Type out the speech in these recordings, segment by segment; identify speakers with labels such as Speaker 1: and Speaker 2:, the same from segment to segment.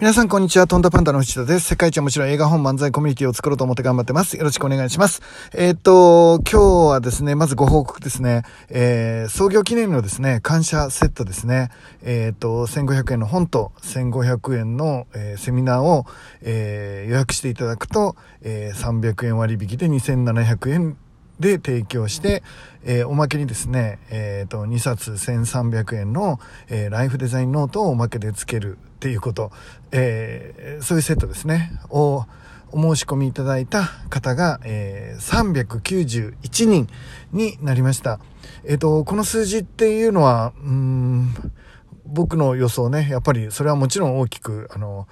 Speaker 1: 皆さん、こんにちは。トンダパンダの藤田です。世界一面白い映画本漫才コミュニティを作ろうと思って頑張ってます。よろしくお願いします。えー、っと、今日はですね、まずご報告ですね。えー、創業記念のですね、感謝セットですね。えー、っと、1500円の本と1500円の、えー、セミナーを、えー、予約していただくと、えー、300円割引で2700円で提供して、えー、おまけにですね、えっ、ー、と、2冊1300円の、えー、ライフデザインノートをおまけでつけるっていうこと、え、そういうセットですね、をお申し込みいただいた方が、えー、391人になりました。えっ、と、この数字っていうのは、うん、僕の予想ね、やっぱりそれはもちろん大きく、あの、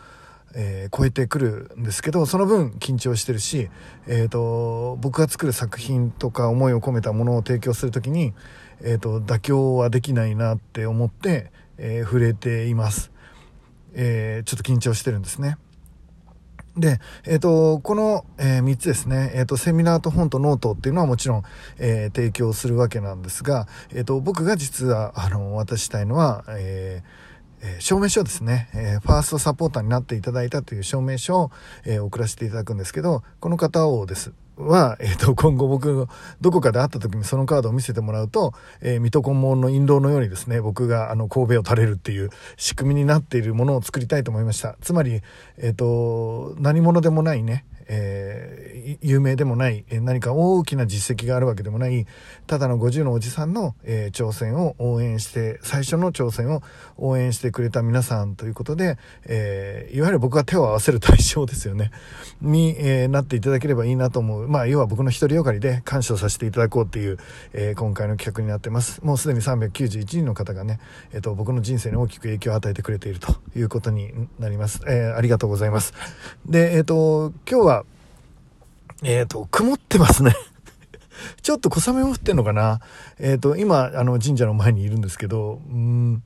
Speaker 1: えー、超えてくるんですけどその分緊張してるし、えーと、僕が作る作品とか思いを込めたものを提供する時に、えーと、妥協はできないなって思って、えー、触れています。えー、ちょっと緊張してるんですね。で、えっ、ー、と、この、えー、3つですね、えっ、ー、と、セミナーと本とノートっていうのはもちろん、え提供するわけなんですが、えっ、と、僕が実は、あの、渡したいのは、え証明書ですね、ファーストサポーターになっていただいたという証明書を、送らせていただくんですけど、この方をです、は、えっ、と、今後僕、どこかで会った時にそのカードを見せてもらうと、えー、水戸黄門の印籠のようにですね、僕があの、神戸を垂れるっていう仕組みになっているものを作りたいと思いました。つまり、えっ、と、何者でもないね、えー、有名でもない、え何か大きな実績があるわけでもない、ただの50のおじさんの、え、挑戦を応援して、最初の挑戦を応援してくれた皆さんということで、え、いわゆる僕が手を合わせる対象ですよね、に、えなっていただければいいなと思う。まあ、要は僕の一人よがりで感謝させていただこうっていう、え今回の企画になってます。もうすでに391人の方がね、えっ、と、僕の人生に大きく影響を与えてくれているということになります。えありがとうございます。で、えっ、と、今日は、えっ、ー、と、曇ってますね。ちょっと小雨も降ってんのかな。えっ、ー、と、今、あの、神社の前にいるんですけど、うん、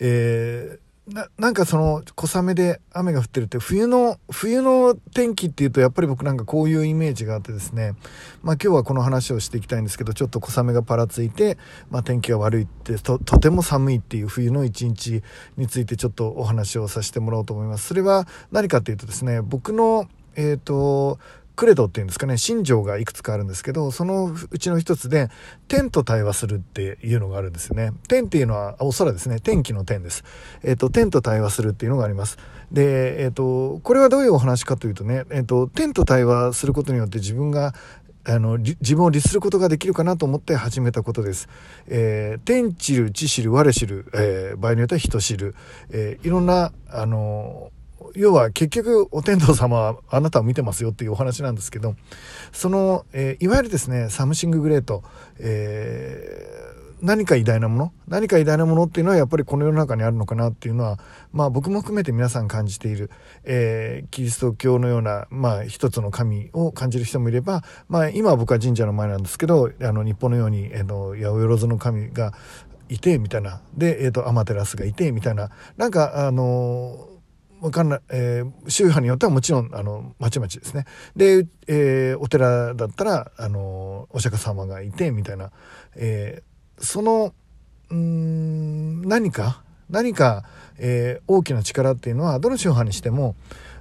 Speaker 1: えー、な、なんかその、小雨で雨が降ってるって、冬の、冬の天気っていうと、やっぱり僕なんかこういうイメージがあってですね、まあ今日はこの話をしていきたいんですけど、ちょっと小雨がぱらついて、まあ天気が悪いって、と、とても寒いっていう冬の一日についてちょっとお話をさせてもらおうと思います。それは何かっていうとですね、僕の、えっ、ー、と、クレドっていうんですかね、信条がいくつかあるんですけど、そのうちの一つで、天と対話するっていうのがあるんですよね。天っていうのは、お空ですね。天気の天です。えっ、ー、と、天と対話するっていうのがあります。で、えっ、ー、と、これはどういうお話かというとね、えっ、ー、と、天と対話することによって自分があの自分を律することができるかなと思って始めたことです。えー、天知る、地知る、我知る、えー、場合によっては人知る、えー、いろんな、あの要は結局お天道様はあなたを見てますよっていうお話なんですけどその、えー、いわゆるですね Something Great、えー、何か偉大なもの何か偉大なものっていうのはやっぱりこの世の中にあるのかなっていうのはまあ僕も含めて皆さん感じている、えー、キリスト教のようなまあ一つの神を感じる人もいればまあ今は僕は神社の前なんですけどあの日本のように、えー、の八百万の神がいてみたいな。で、えーと、アマテラスがいてみたいな。なんかあのわかんない、えー、宗派によってはもちろん、あの、まちまちですね。で、えー、お寺だったら、あの、お釈迦様がいて、みたいな、えー、その、うん、何か、何か、えー、大きな力っていうのは、どの宗派にしても、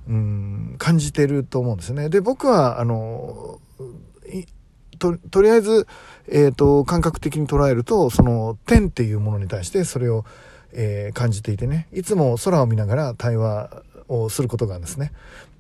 Speaker 1: うん、感じてると思うんですね。で、僕は、あの、ととりあえず、え、ー、と、感覚的に捉えると、その、天っていうものに対して、それを、えー、感じていてね、いつも空を見ながら対話をすることがあるんですね。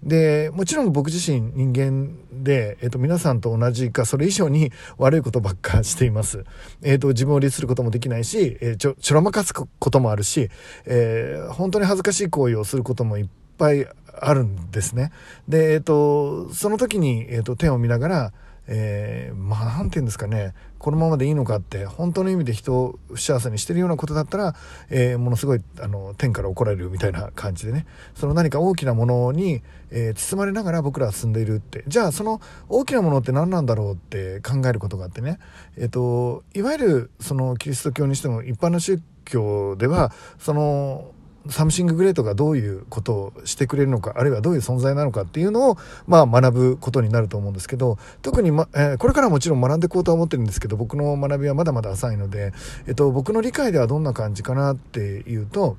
Speaker 1: で、もちろん僕自身人間で、えっ、ー、と、皆さんと同じか、それ以上に悪いことばっかしています。えっ、ー、と、自分を律することもできないし、えー、ちょ、ちょらまかすこともあるし、えー、本当に恥ずかしい行為をすることもいっぱいあるんですね。で、えっ、と、その時に、えっ、と、天を見ながら、えー、まあ何て言うんですかね。このままでいいのかって本当の意味で人を不幸せにしてるようなことだったら、えー、ものすごいあの天から怒られるみたいな感じでね。その何か大きなものに、えー、包まれながら僕らは住んでいるって。じゃあその大きなものって何なんだろうって考えることがあってね、えーと、いわゆるそのキリスト教にしても一般の宗教ではその Something Great がどういうことをしてくれるのかあるいはどういう存在なのかっていうのを、まあ、学ぶことになると思うんですけど特に、まえー、これからもちろん学んでいこうとは思ってるんですけど僕の学びはまだまだ浅いので、えっと、僕の理解ではどんな感じかなっていうと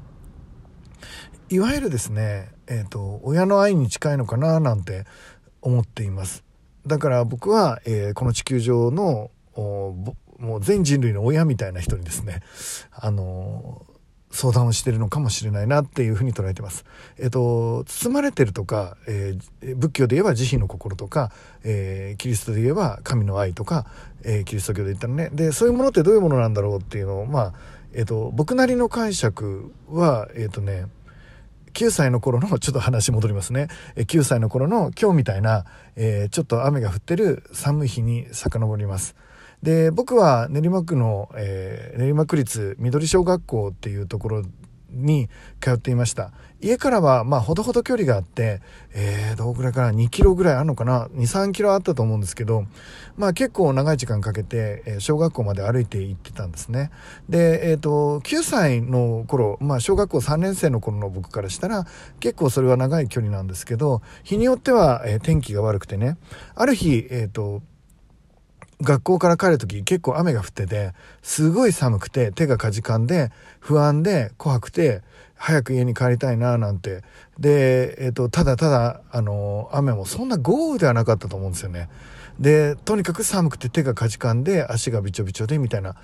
Speaker 1: いわゆるですね、えっ、と、親の愛に近いのかななんて思っています。だから僕は、えー、この地球上のもう全人類の親みたいな人にですね、あの相談をしてるのかもしれないなっていうふうに捉えてます。えっと、包まれてるとか、えー、仏教で言えば慈悲の心とか、えー、キリストで言えば神の愛とか、えー、キリスト教で言ったらね。で、そういうものってどういうものなんだろうっていうのを、まあ、えっと、僕なりの解釈は、えっとね、9歳の頃の、ちょっと話戻りますね。9歳の頃の今日みたいな、えー、ちょっと雨が降ってる寒い日に遡ります。で、僕は練馬区の、えー、練馬区立緑小学校っていうところに通っていました。家からは、まあ、ほどほど距離があって、えー、どうぐらいかな、2キロぐらいあるのかな、2、3キロあったと思うんですけど、まあ、結構長い時間かけて、え、小学校まで歩いて行ってたんですね。で、えっ、ー、と、9歳の頃、まあ、小学校3年生の頃の僕からしたら、結構それは長い距離なんですけど、日によっては、え、天気が悪くてね、ある日、えっ、と、学校から帰る時結構雨が降ってて、すごい寒くて手がかじかんで不安で怖くて早く家に帰りたいななんて。で、えっ、ー、と、ただただ、あの、雨もそんな豪雨ではなかったと思うんですよね。で、とにかく寒くて手がかじかんで足がびちょびちょでみたいな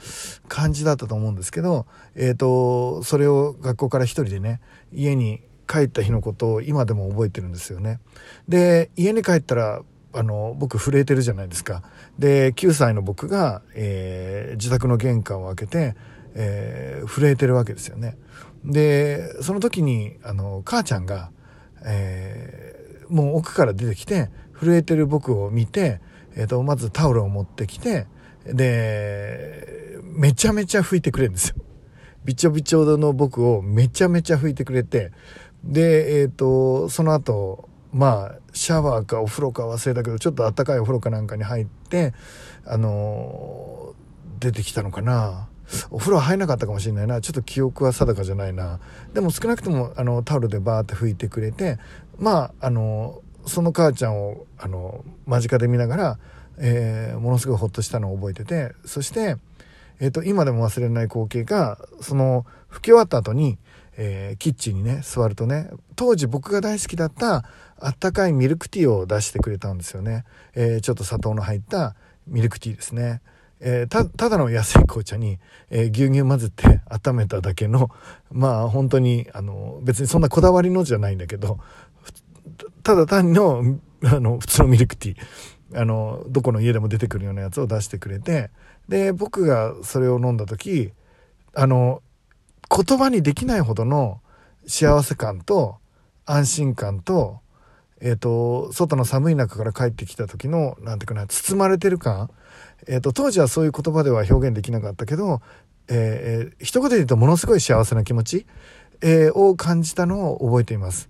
Speaker 1: 感じだったと思うんですけど、えっ、ー、と、それを学校から一人でね、家に帰った日のことを今でも覚えてるんですよね。で、家に帰ったらあの、僕震えてるじゃないですか。で、9歳の僕が、えー、自宅の玄関を開けて、えー、震えてるわけですよね。で、その時に、あの、母ちゃんが、えー、もう奥から出てきて、震えてる僕を見て、えっ、ー、と、まずタオルを持ってきて、で、めちゃめちゃ拭いてくれるんですよ。びちょびちょの僕をめちゃめちゃ拭いてくれて、で、えっ、ー、と、その後、まあ、シャワーかお風呂か忘れたけど、ちょっとあったかいお風呂かなんかに入って、あの、出てきたのかな。お風呂入んなかったかもしれないな。ちょっと記憶は定かじゃないな。でも少なくとも、あの、タオルでバーって拭いてくれて、まあ、あの、その母ちゃんを、あの、間近で見ながら、えー、ものすごいほっとしたのを覚えてて、そして、えっ、ー、と、今でも忘れない光景が、その、拭き終わった後に、えー、キッチンにね、座るとね、当時僕が大好きだったあったかいミルクティーを出してくれたんですよね。えー、ちょっと砂糖の入ったミルクティーですね。えー、た、ただの安い紅茶に、えー、牛乳混ぜて温めただけの、まあ本当に、あの、別にそんなこだわりのじゃないんだけど、ただ単の、あの、普通のミルクティー、あの、どこの家でも出てくるようなやつを出してくれて、で、僕がそれを飲んだ時、あの、言葉にできないほどの幸せ感と安心感と、えっ、ー、と、外の寒い中から帰ってきた時の、なんていうかな、包まれてる感。えっ、ー、と、当時はそういう言葉では表現できなかったけど、えー、一言で言うとものすごい幸せな気持ち、えー、を感じたのを覚えています。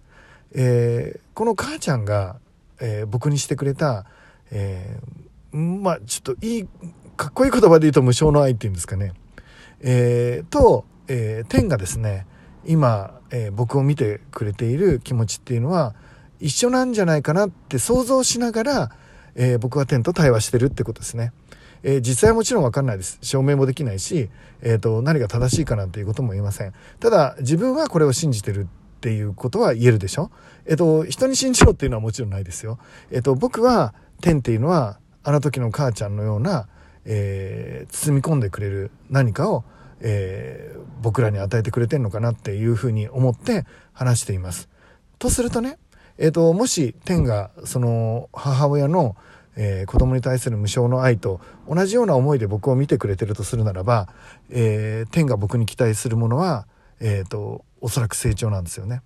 Speaker 1: えー、この母ちゃんが、えー、僕にしてくれた、えー、まあちょっといい、かっこいい言葉で言うと無償の愛っていうんですかね。えー、と、えー、天がですね今、えー、僕を見てくれている気持ちっていうのは一緒なんじゃないかなって想像しながら、えー、僕は天と対話してるってことですね。えー、実際はもちろんわかんないです。証明もできないし、え、ー、と、何が正しいかなんていうことも言えません。ただ、自分はこれを信じてるっていうことは言えるでしょ？えっ、と、人に信じろっていうのはもちろんないですよ。えっ、と、僕は天っていうのは、あの時の母ちゃんのような、え包み込んでくれる何かをえー、僕らに与えてくれてんのかなっていうふうに思って話しています。とするとね、えっ、ー、と、もし天がその母親の、えー、子供に対する無償の愛と同じような思いで僕を見てくれてるとするならば、えー、天が僕に期待するものは、えっ、ー、と、おそらく成長なんですよね。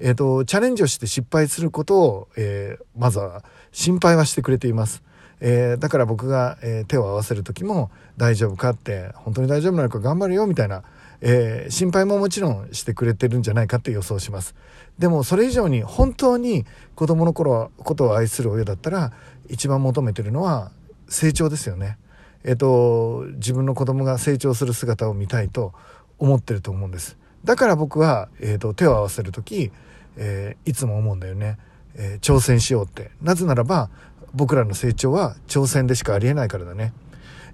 Speaker 1: えっ、と、チャレンジをして失敗することを、えまずは心配はしてくれています。えー、だから僕が、えー、手を合わせる時も大丈夫かって本当に大丈夫なのか頑張るよみたいな、えー、心配ももちろんしてくれてるんじゃないかって予想します。でもそれ以上に本当に子供の頃ことを愛する親だったら一番求めてるのは成長ですよね。えっ、と自分の子供が成長する姿を見たいと思ってると思うんです。だから僕は、えーと、手を合わせる時、えいつも思うんだよね、え挑戦しようって。なぜならば僕らの成長は挑戦でしかありえないからだね。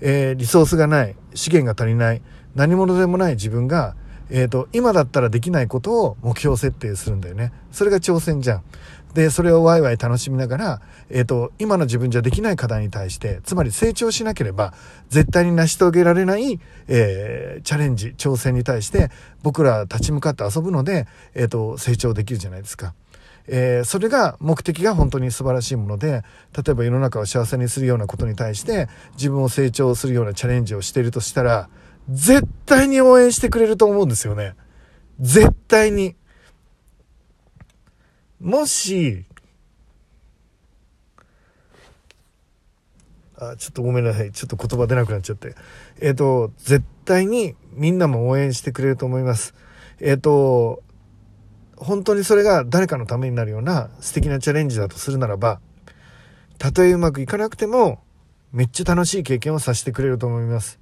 Speaker 1: えー、リソースがない、資源が足りない、何者でもない自分が、えっ、と、今だったらできないことを目標設定するんだよね。それが挑戦じゃん。で、それをワイワイ楽しみながら、えっ、と、今の自分じゃできない課題に対して、つまり成長しなければ、絶対に成し遂げられない、えー、チャレンジ、挑戦に対して、僕ら立ち向かって遊ぶので、えっ、と、成長できるじゃないですか。えー、それが目的が本当に素晴らしいもので例えば世の中を幸せにするようなことに対して自分を成長するようなチャレンジをしているとしたら絶対に応援してくれると思うんですよね。絶対に。もし、あ、ちょっとごめんなさい。ちょっと言葉出なくなっちゃって。えっ、ー、と、絶対にみんなも応援してくれると思います。えっ、ー、と、本当にそれが誰かのためになるような素敵なチャレンジだとするならば、たとえうまくいかなくても、めっちゃ楽しい経験をさせてくれると思います。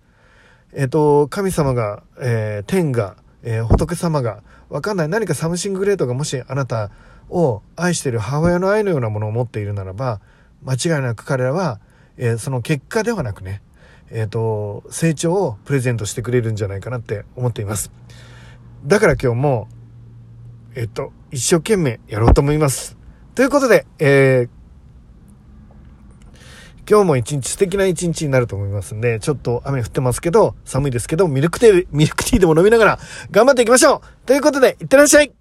Speaker 1: えっ、ー、と、神様が、えー、天が、えー、仏様が、わかんない何か Something Great がもしあなたを愛している母親の愛のようなものを持っているならば、間違いなく彼らは、えその結果ではなくね、えっ、と、成長をプレゼントしてくれるんじゃないかなって思っています。だから今日も、えっと、一生懸命やろうと思います。ということで、えー、今日も一日素敵な一日になると思いますんで、ちょっと雨降ってますけど、寒いですけど、ミルクティー、ミルクティーでも飲みながら頑張っていきましょうということで、いってらっしゃい